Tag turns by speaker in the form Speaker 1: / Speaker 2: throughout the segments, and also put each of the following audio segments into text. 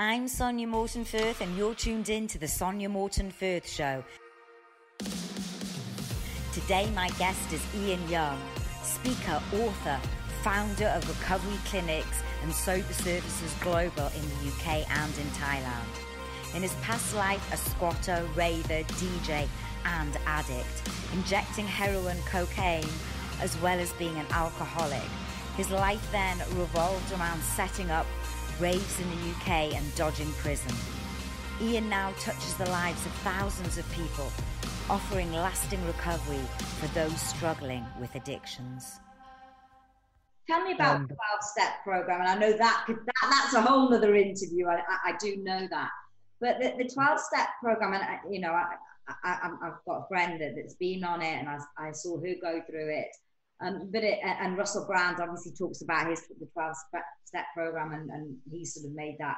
Speaker 1: I'm Sonya Morton Firth, and you're tuned in to the Sonya Morton Firth Show. Today, my guest is Ian Young, speaker, author, founder of recovery clinics and sober services global in the UK and in Thailand. In his past life, a squatter, raver, DJ, and addict, injecting heroin, cocaine, as well as being an alcoholic. His life then revolved around setting up raves in the UK and dodging prison. Ian now touches the lives of thousands of people, offering lasting recovery for those struggling with addictions.
Speaker 2: Tell me about um, the 12 step program. And I know that, could, that that's a whole other interview. I, I, I, do know that. But the, the 12 step program, and I, you know, I, I, have got a friend that, that's been on it and I, I saw her go through it. Um, but it, and Russell Brand obviously talks about his the 12 step program and, and he sort of made that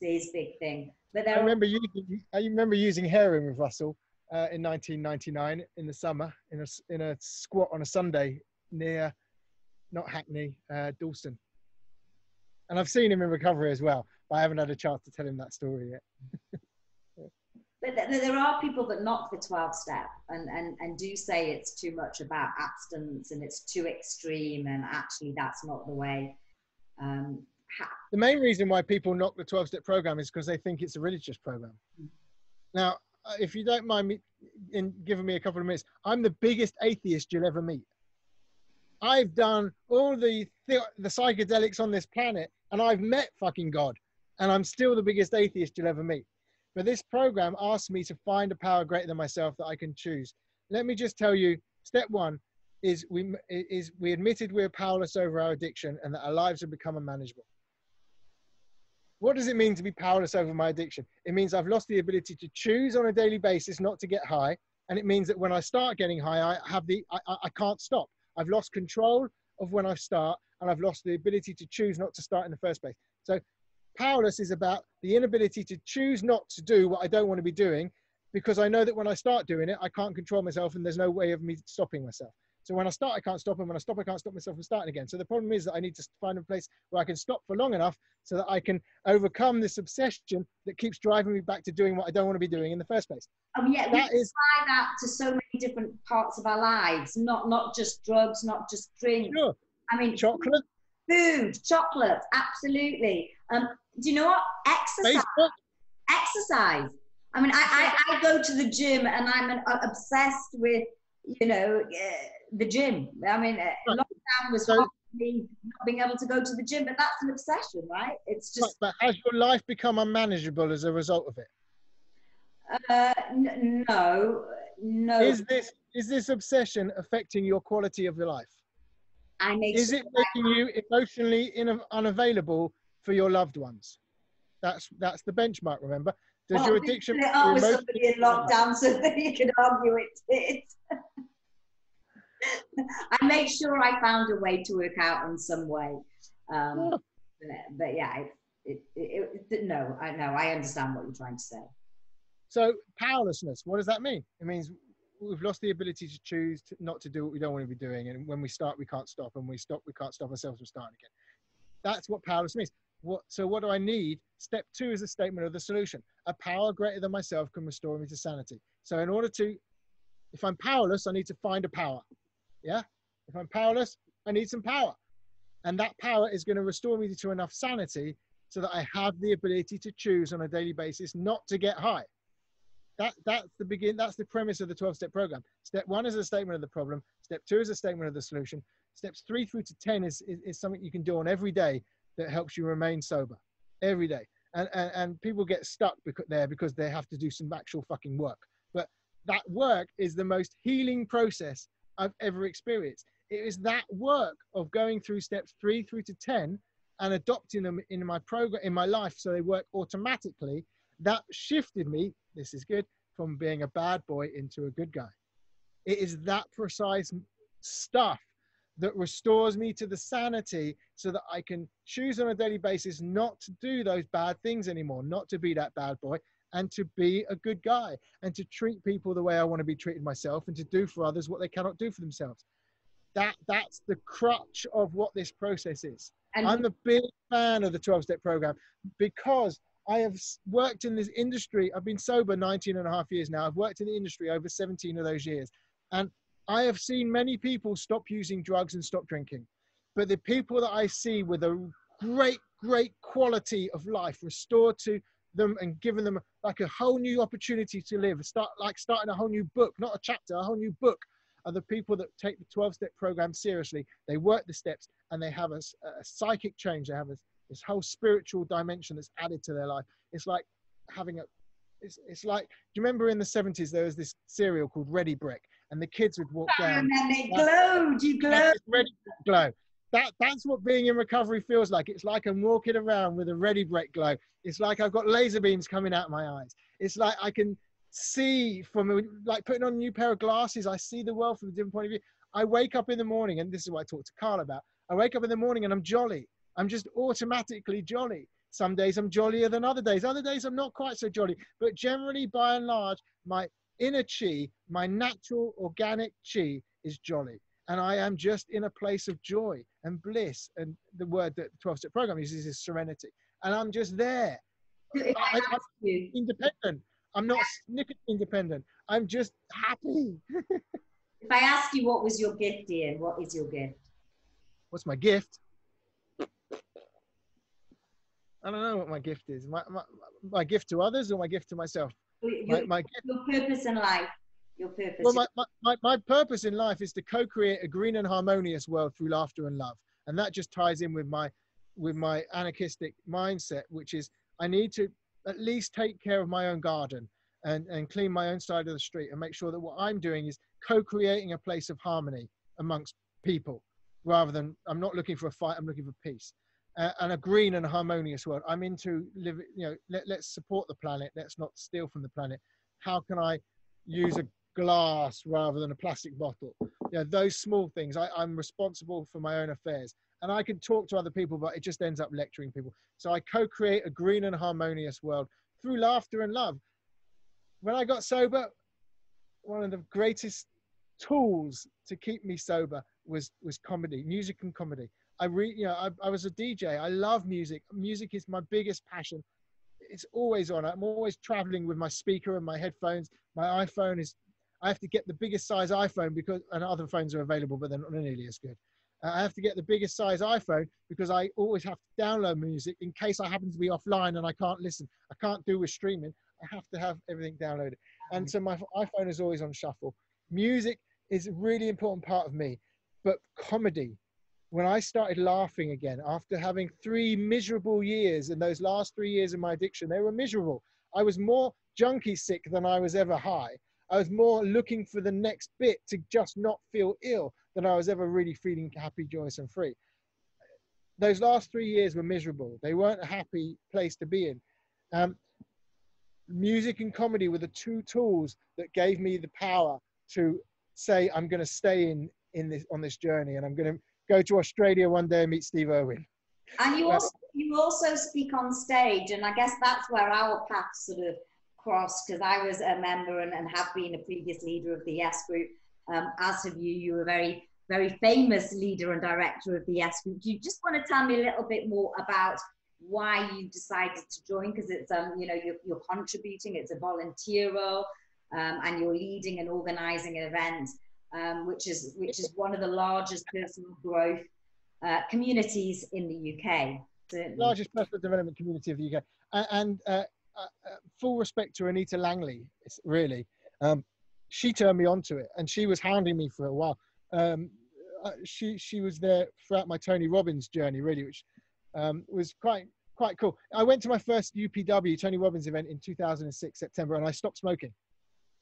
Speaker 2: his big thing.
Speaker 3: But I remember using I remember using heroin with Russell uh, in 1999 in the summer in a in a squat on a Sunday near not Hackney, uh, Dalston. And I've seen him in recovery as well, but I haven't had a chance to tell him that story yet.
Speaker 2: but there are people that knock the 12 step and, and, and do say it's too much about abstinence and it's too extreme and actually that's not the way um,
Speaker 3: the main reason why people knock the 12 step program is because they think it's a religious program. Mm. now uh, if you don't mind me in giving me a couple of minutes i'm the biggest atheist you'll ever meet. I've done all the the psychedelics on this planet and i've met fucking god and i'm still the biggest atheist you'll ever meet but this program asks me to find a power greater than myself that I can choose. Let me just tell you, step one is we is we admitted we're powerless over our addiction and that our lives have become unmanageable. What does it mean to be powerless over my addiction? It means I've lost the ability to choose on a daily basis not to get high, and it means that when I start getting high, I have the I, I can't stop. I've lost control of when I start, and I've lost the ability to choose not to start in the first place. So Powerless is about the inability to choose not to do what I don't want to be doing because I know that when I start doing it, I can't control myself and there's no way of me stopping myself. So when I start, I can't stop, and when I stop, I can't stop myself from starting again. So the problem is that I need to find a place where I can stop for long enough so that I can overcome this obsession that keeps driving me back to doing what I don't want to be doing in the first place.
Speaker 2: Um, yeah, that we is, apply that to so many different parts of our lives, not not just drugs, not just drink.
Speaker 3: Sure. I mean, chocolate,
Speaker 2: food, chocolate, absolutely. Um, do you know what? Exercise. Facebook. Exercise. I mean, I, I, I, go to the gym and I'm an, uh, obsessed with, you know, uh, the gym. I mean, uh, lockdown was so, me not being able to go to the gym, but that's an obsession, right? It's just.
Speaker 3: But has your life become unmanageable as a result of it?
Speaker 2: Uh, n- no, no.
Speaker 3: Is this is this obsession affecting your quality of your life?
Speaker 2: I make
Speaker 3: is it making you emotionally in, unavailable for your loved ones? That's that's the benchmark. Remember, does well, your addiction?
Speaker 2: It with somebody in lockdown so that you can argue it did. I made sure I found a way to work out in some way. Um, yeah. But yeah, it, it, it, it, no, I know, I understand what you're trying to say.
Speaker 3: So powerlessness, what does that mean? It means we've lost the ability to choose to, not to do what we don't want to be doing and when we start we can't stop and we stop we can't stop ourselves from starting again that's what powerless means what so what do i need? Step two is a statement of the solution. A power greater than myself can restore me to sanity. So in order to if i'm powerless i need to find a power. Yeah? If i'm powerless i need some power. And that power is going to restore me to enough sanity so that i have the ability to choose on a daily basis not to get high. That that's the begin that's the premise of the 12 step program. Step one is a statement of the problem. Step two is a statement of the solution. Steps three through to 10 is, is, is something you can do on every day that helps you remain sober every day. And, and, and people get stuck because there because they have to do some actual fucking work. But that work is the most healing process i've ever experienced. It is that work of going through steps three through to 10 and adopting them in my program in my life so they work automatically. That shifted me this is good, from being a bad boy into a good guy. It is that precise stuff that restores me to the sanity so that I can choose on a daily basis not to do those bad things anymore, not to be that bad boy, and to be a good guy and to treat people the way I want to be treated myself and to do for others what they cannot do for themselves. That that's the crutch of what this process is. And I'm a big fan of the 12 step program because I have worked in this industry. I've been sober 19 and a half years now. I've worked in the industry over 17 of those years. And I have seen many people stop using drugs and stop drinking. But the people that I see with a great, great quality of life restored to them and given them like a whole new opportunity to live, start like starting a whole new book, not a chapter, a whole new book are the people that take the 12 step program seriously. They work the steps and they have a, a psychic change. They have a, this whole spiritual dimension that's added to their life. It's like having a, it's, it's like, do you remember in the 70s there was this cereal called Ready Brek and the kids would walk down.
Speaker 2: And they glowed, you glowed.
Speaker 3: Ready glow. That, that's what being in recovery feels like. It's like I'm walking around with a Ready Brek glow. It's like I've got laser beams coming out of my eyes. It's like I can see from like putting on a new pair of glasses. I see the world from a different point of view. I wake up in the morning, and this is what I talked to Carl about. I wake up in the morning and I'm jolly. I'm just automatically jolly. Some days I'm jollier than other days. Other days I'm not quite so jolly. But generally, by and large, my inner chi, my natural organic chi is jolly. And I am just in a place of joy and bliss. And the word that the 12 step program uses is serenity. And I'm just there. I, I'm independent. I'm not snippet independent. I'm just happy.
Speaker 2: if I ask you what was your gift, Ian, what is your gift?
Speaker 3: What's my gift? I don't know what my gift is. My, my, my gift to others or my gift to myself?
Speaker 2: Your, my, my your purpose in life. Your purpose.
Speaker 3: Well, my, my, my, my purpose in life is to co-create a green and harmonious world through laughter and love. And that just ties in with my with my anarchistic mindset, which is I need to at least take care of my own garden and, and clean my own side of the street and make sure that what I'm doing is co-creating a place of harmony amongst people rather than I'm not looking for a fight, I'm looking for peace. Uh, and a green and harmonious world. I'm into live, you know, let, let's support the planet. Let's not steal from the planet. How can I use a glass rather than a plastic bottle? You know, those small things. I, I'm responsible for my own affairs and I can talk to other people, but it just ends up lecturing people. So I co-create a green and harmonious world through laughter and love. When I got sober, one of the greatest tools to keep me sober was was comedy, music and comedy. I re, you know, I, I was a DJ. I love music. Music is my biggest passion. It's always on. I'm always traveling with my speaker and my headphones. My iPhone is. I have to get the biggest size iPhone because, and other phones are available, but they're not nearly as good. Uh, I have to get the biggest size iPhone because I always have to download music in case I happen to be offline and I can't listen. I can't do with streaming. I have to have everything downloaded. And so my iPhone is always on shuffle. Music is a really important part of me, but comedy when I started laughing again after having three miserable years, and those last three years of my addiction, they were miserable. I was more junkie sick than I was ever high. I was more looking for the next bit to just not feel ill than I was ever really feeling happy, joyous, and free. Those last three years were miserable. They weren't a happy place to be in. Um, music and comedy were the two tools that gave me the power to say, I'm going to stay in, in this, on this journey and I'm going to go to Australia one day and meet Steve Irwin.
Speaker 2: And you also you also speak on stage, and I guess that's where our paths sort of crossed because I was a member and, and have been a previous leader of the Yes Group. Um, as have you, you were a very very famous leader and director of the Yes Group. Do you just want to tell me a little bit more about why you decided to join? Because it's um you know you're, you're contributing, it's a volunteer role, um, and you're leading and organising an event um, which is which is one of the largest personal growth uh, communities in the UK.
Speaker 3: Certainly. Largest personal development community of the UK, and uh, uh, uh, full respect to Anita Langley. Really, um, she turned me onto it, and she was hounding me for a while. Um, uh, she she was there throughout my Tony Robbins journey, really, which um, was quite quite cool. I went to my first UPW Tony Robbins event in 2006 September, and I stopped smoking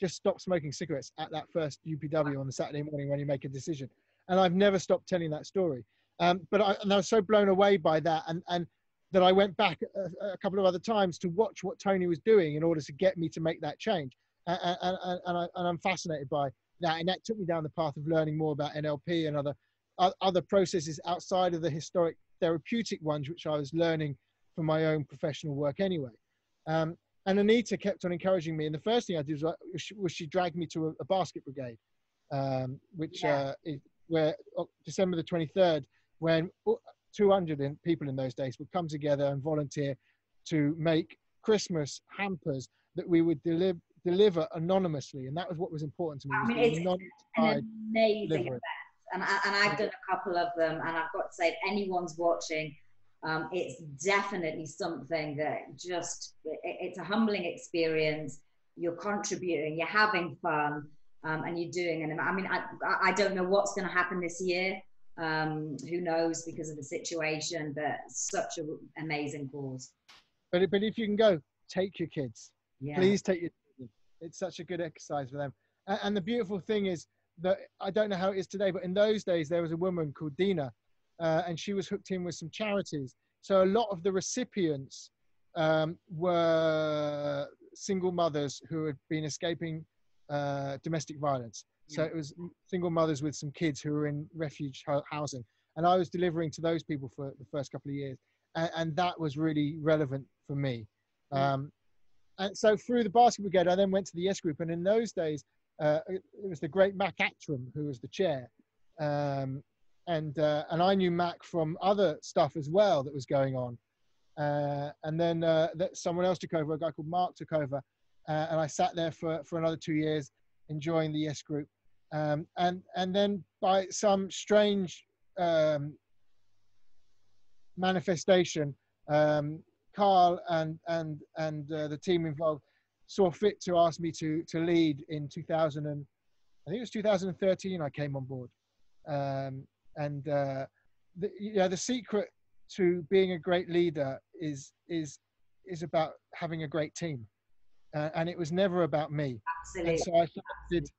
Speaker 3: just stop smoking cigarettes at that first UPW on the Saturday morning when you make a decision. And I've never stopped telling that story. Um, but I, and I was so blown away by that, and, and that I went back a, a, couple of other times to watch what Tony was doing in order to get me to make that change. And, and, and, I, and I'm fascinated by that. And that took me down the path of learning more about NLP and other, other processes outside of the historic therapeutic ones, which I was learning from my own professional work anyway. Um, and Anita kept on encouraging me. And the first thing I did was, was she dragged me to a, a basket brigade, um, which yeah. uh, is where oh, December the 23rd, when 200 people in those days would come together and volunteer to make Christmas hampers that we would deliver deliver anonymously, and that was what was important to me.
Speaker 2: I mean, it's an amazing event, and, I, and I've done a couple of them, and I've got to say, if anyone's watching, um, it's definitely something that just it, it's a humbling experience. You're contributing, you're having fun, um, and you're doing. And I mean, I, I don't know what's going to happen this year. Um, who knows because of the situation, but such an amazing cause.
Speaker 3: But but if you can go, take your kids. Yeah. Please take your. It's such a good exercise for them. And, and the beautiful thing is that I don't know how it is today, but in those days there was a woman called Dina, uh, and she was hooked in with some charities. So a lot of the recipients um, were single mothers who had been escaping uh, domestic violence. So it was single mothers with some kids who were in refuge housing. And I was delivering to those people for the first couple of years. And, and that was really relevant for me. Um, and so through the basket brigade, I then went to the Yes Group. And in those days, uh, it was the great Mac Attram who was the chair. Um, and, uh, and I knew Mac from other stuff as well that was going on. Uh, and then uh, that someone else took over, a guy called Mark took over. Uh, and I sat there for, for another two years, enjoying the Yes Group. Um, and, and then by some strange um, manifestation, um, Carl and, and, and uh, the team involved saw fit to ask me to, to lead in 2000 and I think it was 2013 I came on board. Um, and uh, the, know, the secret to being a great leader is, is, is about having a great team uh, and it was never about me.
Speaker 2: Absolutely.
Speaker 3: And so I selected,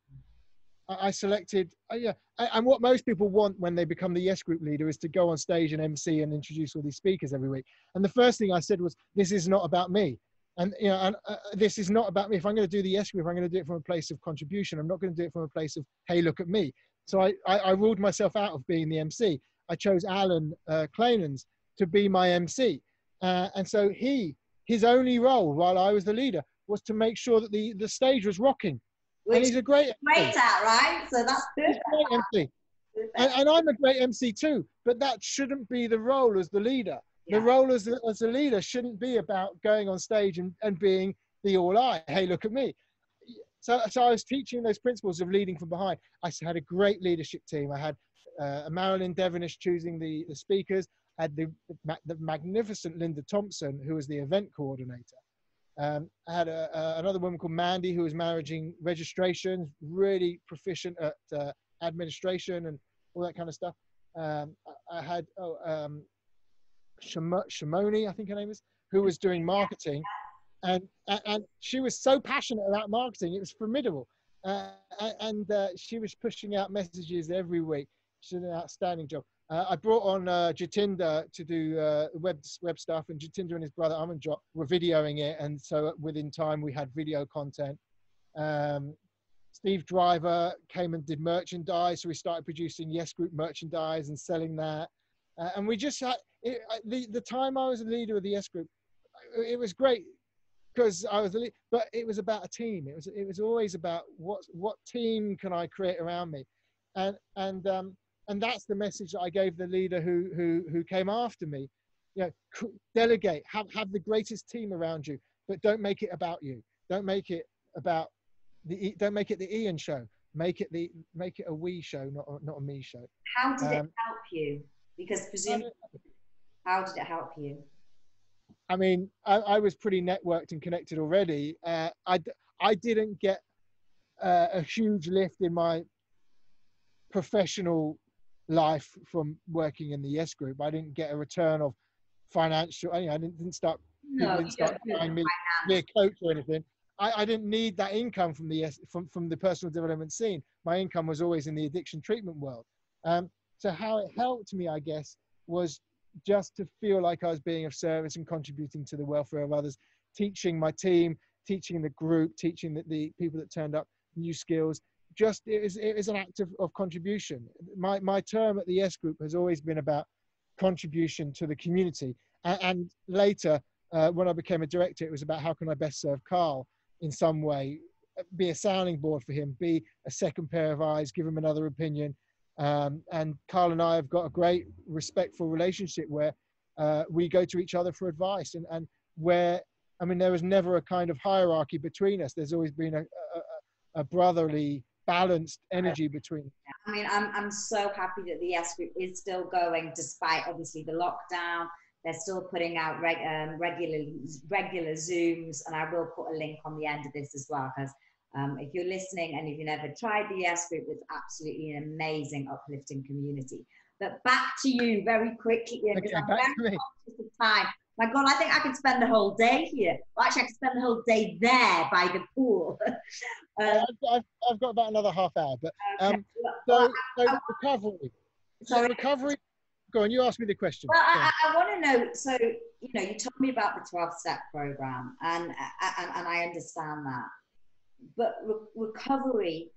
Speaker 3: I selected, uh, yeah, and what most people want when they become the Yes Group leader is to go on stage and MC and introduce all these speakers every week. And the first thing I said was, "This is not about me." And you know, and uh, this is not about me. If I'm going to do the Yes Group, I'm going to do it from a place of contribution. I'm not going to do it from a place of, "Hey, look at me." So I, I, I ruled myself out of being the MC. I chose Alan uh, to be my MC, uh, and so he, his only role while I was the leader was to make sure that the, the stage was rocking. Which and he's a great
Speaker 2: great MC. at, right? So that's perfect. Great MC.
Speaker 3: And, and, I'm a great MC too, but that shouldn't be the role as the leader. Yeah. The role as, as a leader shouldn't be about going on stage and, and being the all I. Hey, look at me. So, so I was teaching those principles of leading from behind. I had a great leadership team. I had uh, Marilyn Devonish choosing the, the speakers. I had the, the magnificent Linda Thompson, who was the event coordinator. Um, I had a, a, another woman called Mandy who was managing registrations, really proficient at uh, administration and all that kind of stuff. Um, I, I, had oh, um, Shimoni, I think her name is, who was doing marketing, and and she was so passionate about marketing, it was formidable. Uh, and uh, she was pushing out messages every week. She did an outstanding job. Uh, I brought on uh, Jatinder to do uh, web web stuff, and Jatinder and his brother Amanjot were videoing it, and so within time we had video content. Um, Steve Driver came and did merchandise, so we started producing Yes Group merchandise and selling that. Uh, and we just had it, the the time I was a leader of the Yes Group, it was great because I was but it was about a team. It was it was always about what what team can I create around me, and and um, and that's the message that I gave the leader who who who came after me. You know, delegate, have have the greatest team around you, but don't make it about you. Don't make it about the don't make it the Ian show. Make it the make it a we show, not a, not a me show.
Speaker 2: How did um, it help you? Because presumably, how did it help you?
Speaker 3: I mean, I, I was pretty networked and connected already. Uh, I I didn't get uh, a huge lift in my professional life from working in the Yes Group. I didn't get a return of financial. I didn't, didn't start. No, didn't start buying me be a coach or anything. I, I didn't need that income from the from from the personal development scene. My income was always in the addiction treatment world. Um, so how it helped me, I guess, was just to feel like I was being of service and contributing to the welfare of others, teaching my team, teaching the group, teaching the, the people that turned up new skills, just it is, it is an act of, of contribution. My, my term at the Yes Group has always been about contribution to the community. And, and later, uh, when I became a director, it was about how can I best serve Carl in some way, be a sounding board for him, be a second pair of eyes, give him another opinion. Um, and Carl and I have got a great respectful relationship where uh, we go to each other for advice and, and where I mean, there was never a kind of hierarchy between us. There's always been a, a, a brotherly, balanced energy between.
Speaker 2: I mean, I'm, I'm so happy that the Yes group is still going despite obviously the lockdown. They're still putting out reg, um, regular regular Zooms, and I will put a link on the end of this as well because um, if you're listening and if you've never tried the Yes group, it's absolutely an amazing, uplifting community. But back to you very quickly, okay, I'm very conscious of time. My God, I think I could spend the whole day here. Well, actually, I could spend the whole day there by the pool. uh,
Speaker 3: I've, I've, got about another half hour, but um, so, so recovery. So recovery. Go on, you asked me the question.
Speaker 2: Well, I, I want to know. So, you know, you told me about the 12 step program, and, and, and I understand that. But re- recovery,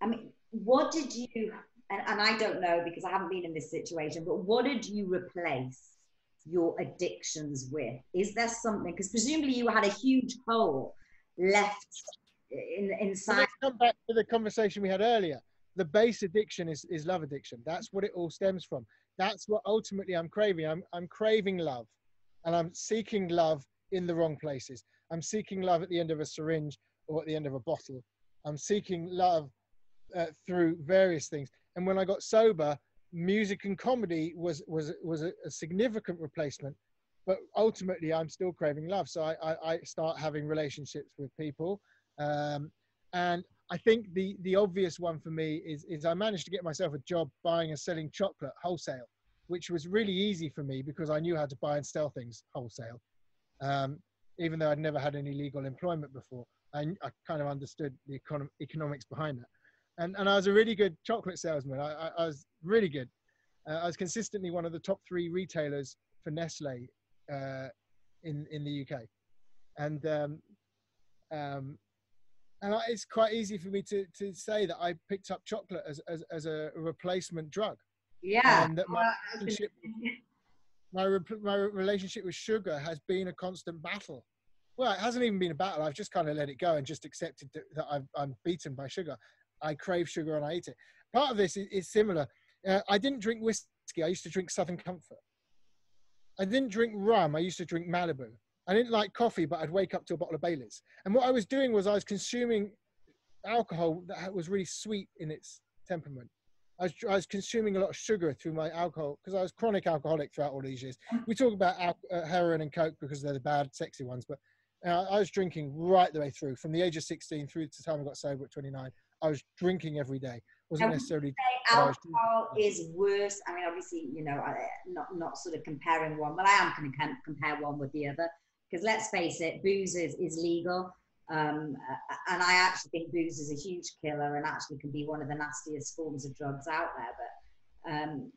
Speaker 2: I mean, what did you, and, and I don't know because I haven't been in this situation, but what did you replace your addictions with? Is there something, because presumably you had a huge hole left in, inside.
Speaker 3: come back to the conversation we had earlier. The base addiction is, is love addiction. That's what it all stems from. That's what ultimately I'm craving. I'm, I'm craving love and I'm seeking love in the wrong places. I'm seeking love at the end of a syringe or at the end of a bottle. I'm seeking love uh, through various things. And when I got sober, music and comedy was was was a, a significant replacement. But ultimately, I'm still craving love. So I, I, I start having relationships with people, um, and I think the the obvious one for me is is I managed to get myself a job buying and selling chocolate wholesale, which was really easy for me because I knew how to buy and sell things wholesale, um, even though I'd never had any legal employment before. I, I kind of understood the econ- economics behind that. And, and I was a really good chocolate salesman. I, I, I was really good. Uh, I was consistently one of the top three retailers for Nestle uh, in, in the UK. And, um, um, and I, it's quite easy for me to, to say that I picked up chocolate as, as, as a replacement drug.
Speaker 2: Yeah.
Speaker 3: And that my, well, relationship, my, my relationship with sugar has been a constant battle well, it hasn't even been a battle. I've just kind of let it go and just accepted that, I'm, I'm, beaten by sugar. I crave sugar and I eat it. Part of this is, is similar. Uh, I didn't drink whiskey. I used to drink Southern Comfort. I didn't drink rum. I used to drink Malibu. I didn't like coffee, but I'd wake up to a bottle of Bailey's. And what I was doing was I was consuming alcohol that was really sweet in its temperament. I was, I was consuming a lot of sugar through my alcohol because I was chronic alcoholic throughout all these years. We talk about al- uh, heroin and coke because they're the bad, sexy ones, but I was drinking right the way through, from the age of 16 through to the time I got sober at 29. I was drinking every day. Wasn't necessarily.
Speaker 2: alcohol is worse. I mean, obviously, you know, not not sort of comparing one, but I am going to compare one with the other because let's face it, booze is, is legal. Um, and I actually think booze is a huge killer and actually can be one of the nastiest forms of drugs out there. But um,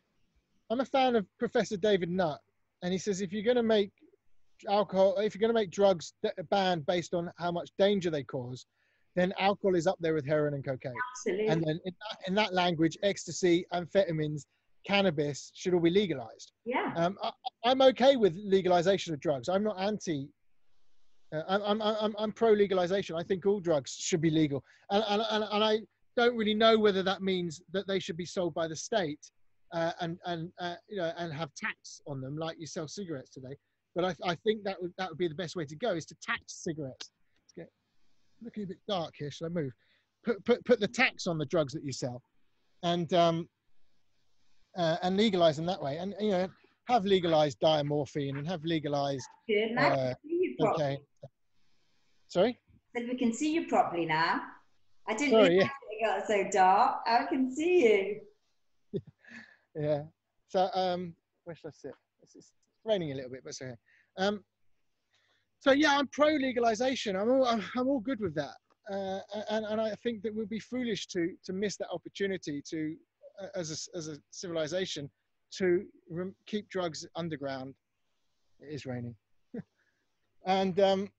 Speaker 3: I'm a fan of Professor David Nutt, and he says if you're going to make alcohol, if you're going to make drugs banned based on how much danger they cause, then alcohol is up there with heroin and cocaine.
Speaker 2: Absolutely.
Speaker 3: And then in that, in that language, ecstasy, amphetamines, cannabis should all be legalized.
Speaker 2: Yeah.
Speaker 3: Um, I, am okay with legalization of drugs. I'm not anti. Uh, I'm, I'm, I'm, I'm pro legalization. I think all drugs should be legal. And, and, and, and I don't really know whether that means that they should be sold by the state uh, and, and, uh, you know, and have tax on them like you sell cigarettes today. But I, I think that would, that would be the best way to go is to tax cigarettes. It's get, looking a bit dark here. Should I move? Put, put, put the tax on the drugs that you sell and, um, uh, and legalize them that way. And, you know, have legalized diamorphine and have legalized.
Speaker 2: Good. Uh, okay.
Speaker 3: Sorry?
Speaker 2: Said we can see you properly now. I didn't Sorry, yeah. it got so dark. I can see
Speaker 3: you. yeah. So um, where should I sit? Raining a little bit, but it's okay. Um, so yeah, I'm pro legalization. I'm all I'm, I'm all good with that, uh, and and I think that we'd be foolish to to miss that opportunity to, uh, as a as a civilization, to rem- keep drugs underground. It is raining, and um,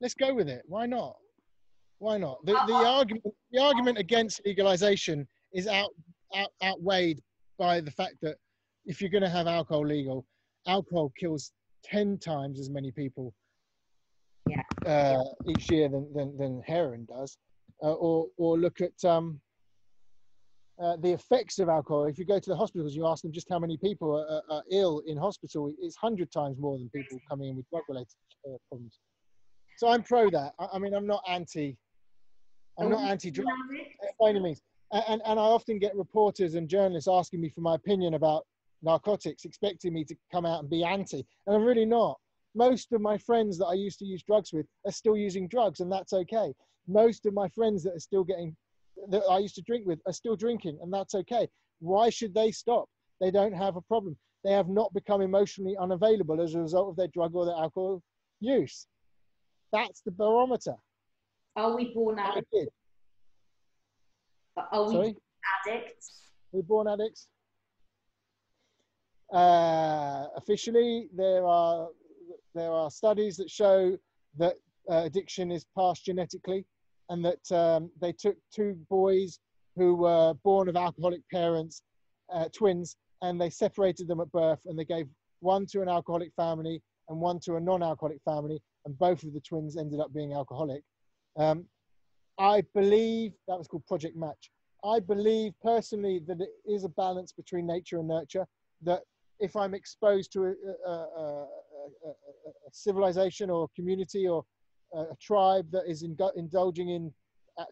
Speaker 3: let's go with it. Why not? Why not? The the argument the argument against legalization is out, out outweighed by the fact that if you're going to have alcohol legal, alcohol kills 10 times as many people
Speaker 2: yeah.
Speaker 3: uh, each year than, than, than heroin does. Uh, or, or look at, um, uh, the effects of alcohol. If you go to the hospitals, you ask them just how many people are, are ill in hospital. It's hundred times more than people coming in with drug-related uh, problems. So I'm pro that. I, I, mean, I'm not anti. I'm not anti-drug by any means. And, and I often get reporters and journalists asking me for my opinion about narcotics, expecting me to come out and be anti, and I'm really not. Most of my friends that I used to use drugs with are still using drugs, and that's okay. Most of my friends that are still getting that I used to drink with are still drinking, and that's okay. Why should they stop? They don't have a problem. They have not become emotionally unavailable as a result of their drug or their alcohol use. That's the barometer.
Speaker 2: Are we born addicts? Are we Sorry? addicts?
Speaker 3: We're born addicts. Uh, officially, there are there are studies that show that uh, addiction is passed genetically and that um, they took two boys who were born of alcoholic parents, uh, twins, and they separated them at birth and they gave one to an alcoholic family and one to a non-alcoholic family, and both of the twins ended up being alcoholic. Um, I believe that was called Project Match. I believe personally that it is a balance between nature and nurture. That if I'm exposed to a, a, a, a civilization or community or a tribe that is indulging in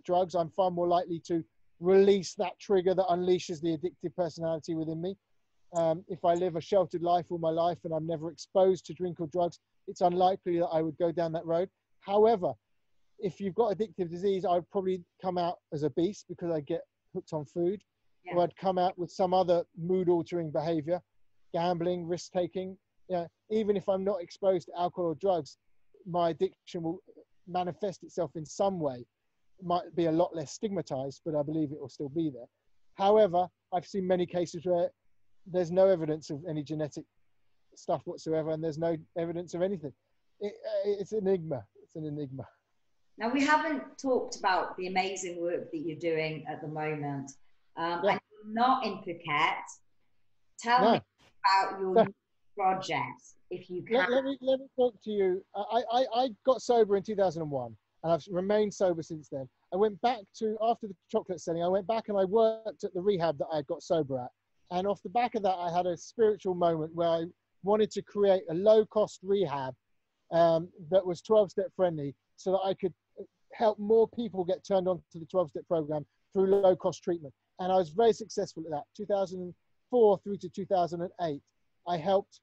Speaker 3: drugs, I'm far more likely to release that trigger that unleashes the addictive personality within me. Um, if I live a sheltered life all my life and I'm never exposed to drink or drugs, it's unlikely that I would go down that road. However, if you've got addictive disease, I'd probably come out as a beast because I get hooked on food, yeah. or I'd come out with some other mood altering behavior, gambling, risk taking. Yeah, even if I'm not exposed to alcohol or drugs, my addiction will manifest itself in some way. It might be a lot less stigmatized, but I believe it will still be there. However, I've seen many cases where there's no evidence of any genetic stuff whatsoever, and there's no evidence of anything. It, uh, it's an enigma. It's an enigma.
Speaker 2: Now, we haven't talked about the amazing work that you're doing at the moment. Um, yeah. And you're not in Phuket. Tell no. me about your project if you can.
Speaker 3: Let, let, me, let me talk to you. I, I, I got sober in 2001 and I've remained sober since then. I went back to, after the chocolate selling, I went back and I worked at the rehab that I got sober at. And off the back of that, I had a spiritual moment where I wanted to create a low cost rehab um, that was 12 step friendly so that I could help more people get turned on to the 12 step program through low cost treatment. And I was very successful at that. 2004 through to 2008, I helped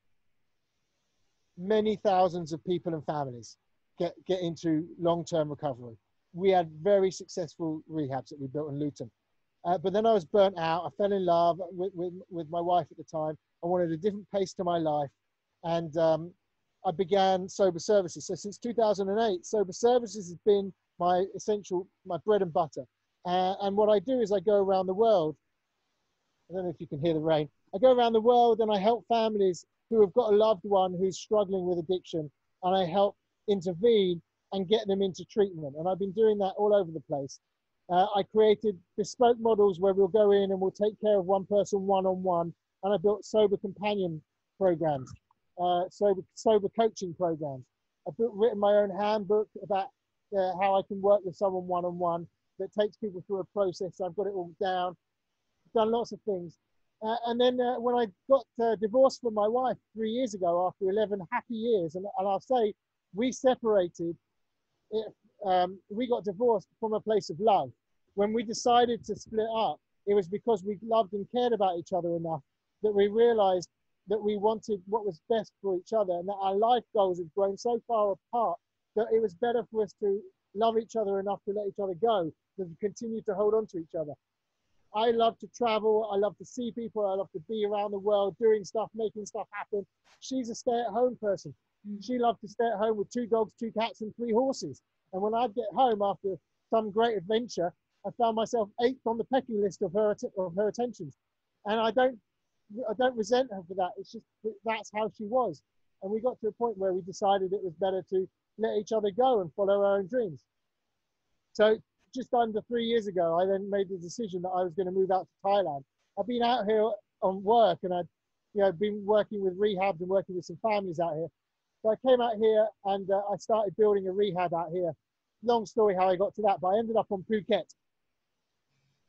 Speaker 3: many thousands of people and families get, get into long-term recovery. We had very successful rehabs that we built in Luton. Uh, but then I was burnt out. I fell in love with, with, with, my wife at the time. I wanted a different pace to my life. And um, I began Sober Services. So since 2008, Sober Services has been my essential, my bread and butter. Uh, and what I do is I go around the world. I don't know if you can hear the rain. I go around the world and I help families who have got a loved one who's struggling with addiction, and I help intervene and get them into treatment. And I've been doing that all over the place. Uh, I created bespoke models where we'll go in and we'll take care of one person one on one. And I built sober companion programs, uh, sober, sober coaching programs. I've built, written my own handbook about uh, how I can work with someone one on one that takes people through a process. I've got it all down, done lots of things. Uh, and then uh, when I got uh, divorced from my wife three years ago, after 11 happy years, and, and I'll say we separated, it, um, we got divorced from a place of love. When we decided to split up, it was because we loved and cared about each other enough that we realized that we wanted what was best for each other and that our life goals had grown so far apart that it was better for us to love each other enough to let each other go than to continue to hold on to each other. I love to travel. I love to see people. I love to be around the world, doing stuff, making stuff happen. She's a stay-at-home person. Mm. She loved to stay at home with two dogs, two cats, and three horses. And when I'd get home after some great adventure, I found myself eighth on the pecking list of her of her attentions. And I don't I don't resent her for that. It's just that's how she was. And we got to a point where we decided it was better to let each other go and follow our own dreams. So just under three years ago, I then made the decision that I was going to move out to Thailand. I've been out here on work and I'd you know, been working with rehabs and working with some families out here. So I came out here and uh, I started building a rehab out here. Long story how I got to that, but I ended up on Phuket.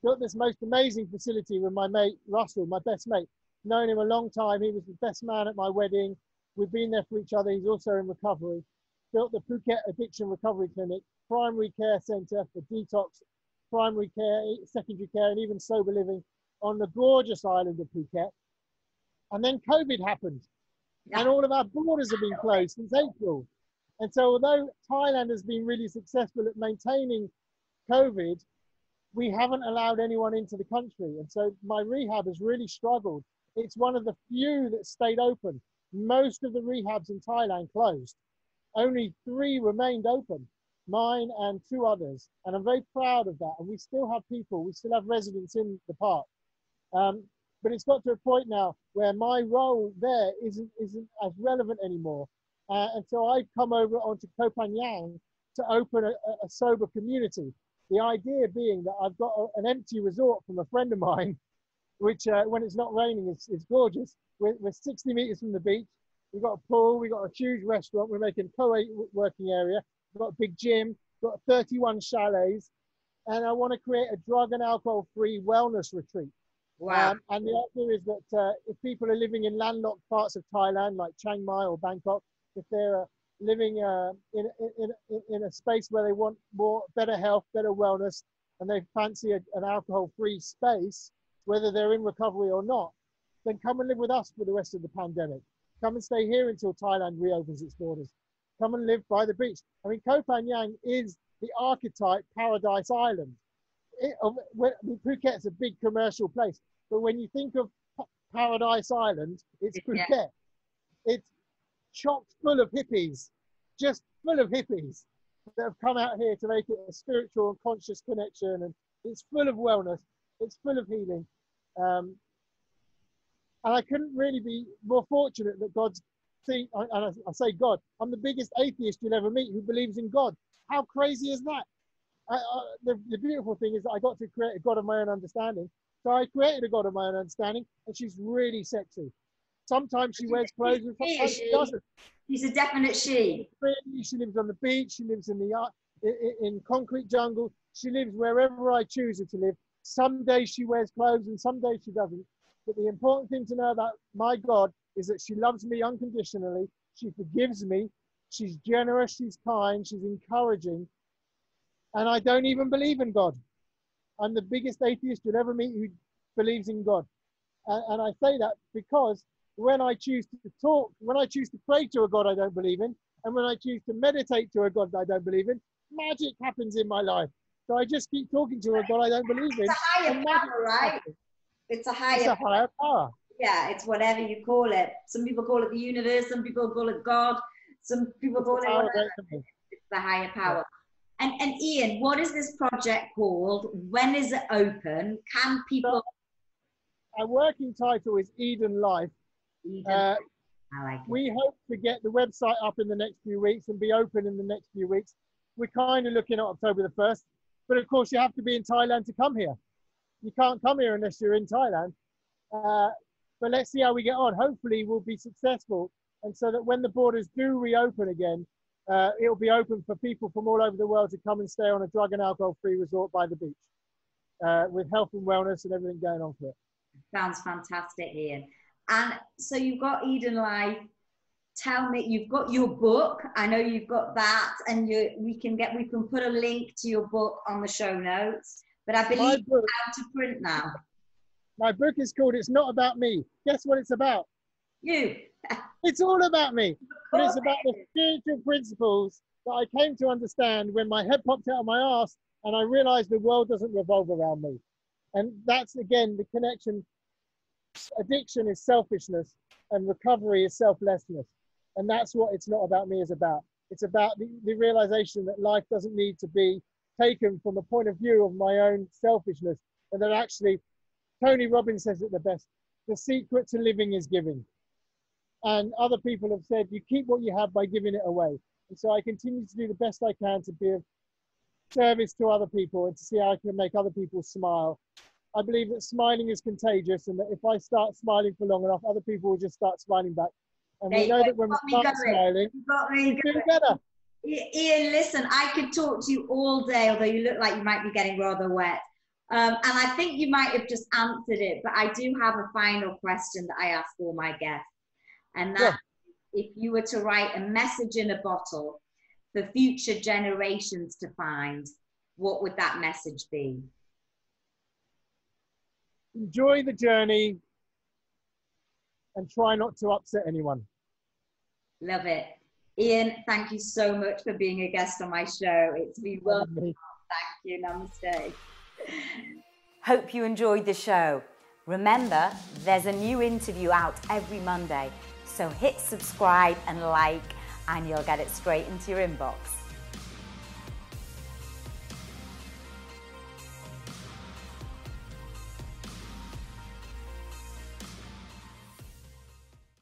Speaker 3: Built this most amazing facility with my mate Russell, my best mate. Known him a long time. He was the best man at my wedding. We've been there for each other. He's also in recovery. Built the Phuket Addiction Recovery Clinic, primary care centre for detox, primary care, secondary care, and even sober living on the gorgeous island of Phuket. And then COVID happened, and all of our borders have been closed since April. And so, although Thailand has been really successful at maintaining COVID, we haven't allowed anyone into the country. And so, my rehab has really struggled. It's one of the few that stayed open. Most of the rehabs in Thailand closed. Only three remained open, mine and two others. And I'm very proud of that. And we still have people, we still have residents in the park. Um, but it's got to a point now where my role there isn't, isn't as relevant anymore. Uh, and so I've come over onto Koh Phangan to open a, a, sober community. The idea being that I've got a, an empty resort from a friend of mine, which uh, when it's not raining, is, is gorgeous. We're, we're 60 meters from the beach. We've got a pool, we've got a huge restaurant, we're making co-working area, we've got a big gym, we've got 31 chalets, and I want to create a drug and alcohol-free wellness retreat. Wow. Um, and the idea is that uh, if people are living in landlocked parts of Thailand, like Chiang Mai or Bangkok, if they're uh, living uh, in, in, in, in a space where they want more better health, better wellness, and they fancy a, an alcohol-free space, whether they're in recovery or not, then come and live with us for the rest of the pandemic. Come and stay here until Thailand reopens its borders. Come and live by the beach. I mean, Koh Phangan is the archetype paradise island. It, when, Phuket's a big commercial place, but when you think of Paradise Island, it's Phuket. Yeah. It's chock full of hippies, just full of hippies that have come out here to make it a spiritual and conscious connection. And it's full of wellness, it's full of healing. Um, and I couldn't really be more fortunate that God's seen, and I, I say God, I'm the biggest atheist you'll ever meet who believes in God. How crazy is that? I, I, the, the beautiful thing is that I got to create a God of my own understanding. So I created a God of my own understanding, and she's really sexy. Sometimes she wears clothes and sometimes she doesn't.
Speaker 2: She's a definite she.
Speaker 3: She lives on the beach. She lives in the uh, in, in concrete jungle. She lives wherever I choose her to live. Some days she wears clothes and some days she doesn't. But the important thing to know about my God is that she loves me unconditionally. She forgives me. She's generous. She's kind. She's encouraging. And I don't even believe in God. I'm the biggest atheist you'll ever meet who believes in God. And, and I say that because when I choose to talk, when I choose to pray to a God I don't believe in, and when I choose to meditate to a God I don't believe in, magic happens in my life. So I just keep talking to a God I don't believe in.
Speaker 2: It's a higher power, right? Happens. It's a higher,
Speaker 3: it's a higher power.
Speaker 2: Yeah, it's whatever you call it. Some people call it the universe, some people call it God, some people call it whatever. It's the higher power. And, and Ian, what is this project called? When is it open? Can people?
Speaker 3: So, our working title is Eden Life, uh, like we hope to get the website up in the next few weeks and be open in the next few weeks. We're kind of looking at October the 1st, but of course, you have to be in Thailand to come here. You can't come here unless you're in Thailand. Uh, but let's see how we get on. Hopefully, we'll be successful. And so that when the borders do reopen again, uh, it'll be open for people from all over the world to come and stay on a drug and alcohol free resort by the beach uh, with health and wellness and everything going on for it.
Speaker 2: Sounds fantastic, Ian. And so you've got Eden Life. Tell me, you've got your book. I know you've got that, and you we can get we can put a link to your book on the show notes. But I believe it's out to print now.
Speaker 3: My book is called "It's Not About Me." Guess what it's about?
Speaker 2: You.
Speaker 3: it's all about me, but it's about the spiritual principles that I came to understand when my head popped out of my ass and I realized the world doesn't revolve around me. And that's again the connection addiction is selfishness and recovery is selflessness. And that's what it's not about me is about. It's about the, the realization that life doesn't need to be taken from a point of view of my own selfishness. And that actually, Tony Robbins says it the best the secret to living is giving. And other people have said, you keep what you have by giving it away. And so I continue to do the best I can to be of service to other people and to see how I can make other people smile I believe that smiling is contagious, and that if I start smiling for long enough, other people will just start smiling back. And we know that when we start smiling, we do better.
Speaker 2: Ian, listen, I could talk to you all day, although you look like you might be getting rather wet. Um, and I think you might have just answered it, but I do have a final question that I ask all my guests. And that yeah. if you were to write a message in a bottle for future generations to find, what would that message be?
Speaker 3: Enjoy the journey and try not to upset anyone.
Speaker 2: Love it. Ian, thank you so much for being a guest on my show. It's been wonderful. Thank you. Namaste.
Speaker 1: Hope you enjoyed the show. Remember, there's a new interview out every Monday, so hit subscribe and like, and you'll get it straight into your inbox.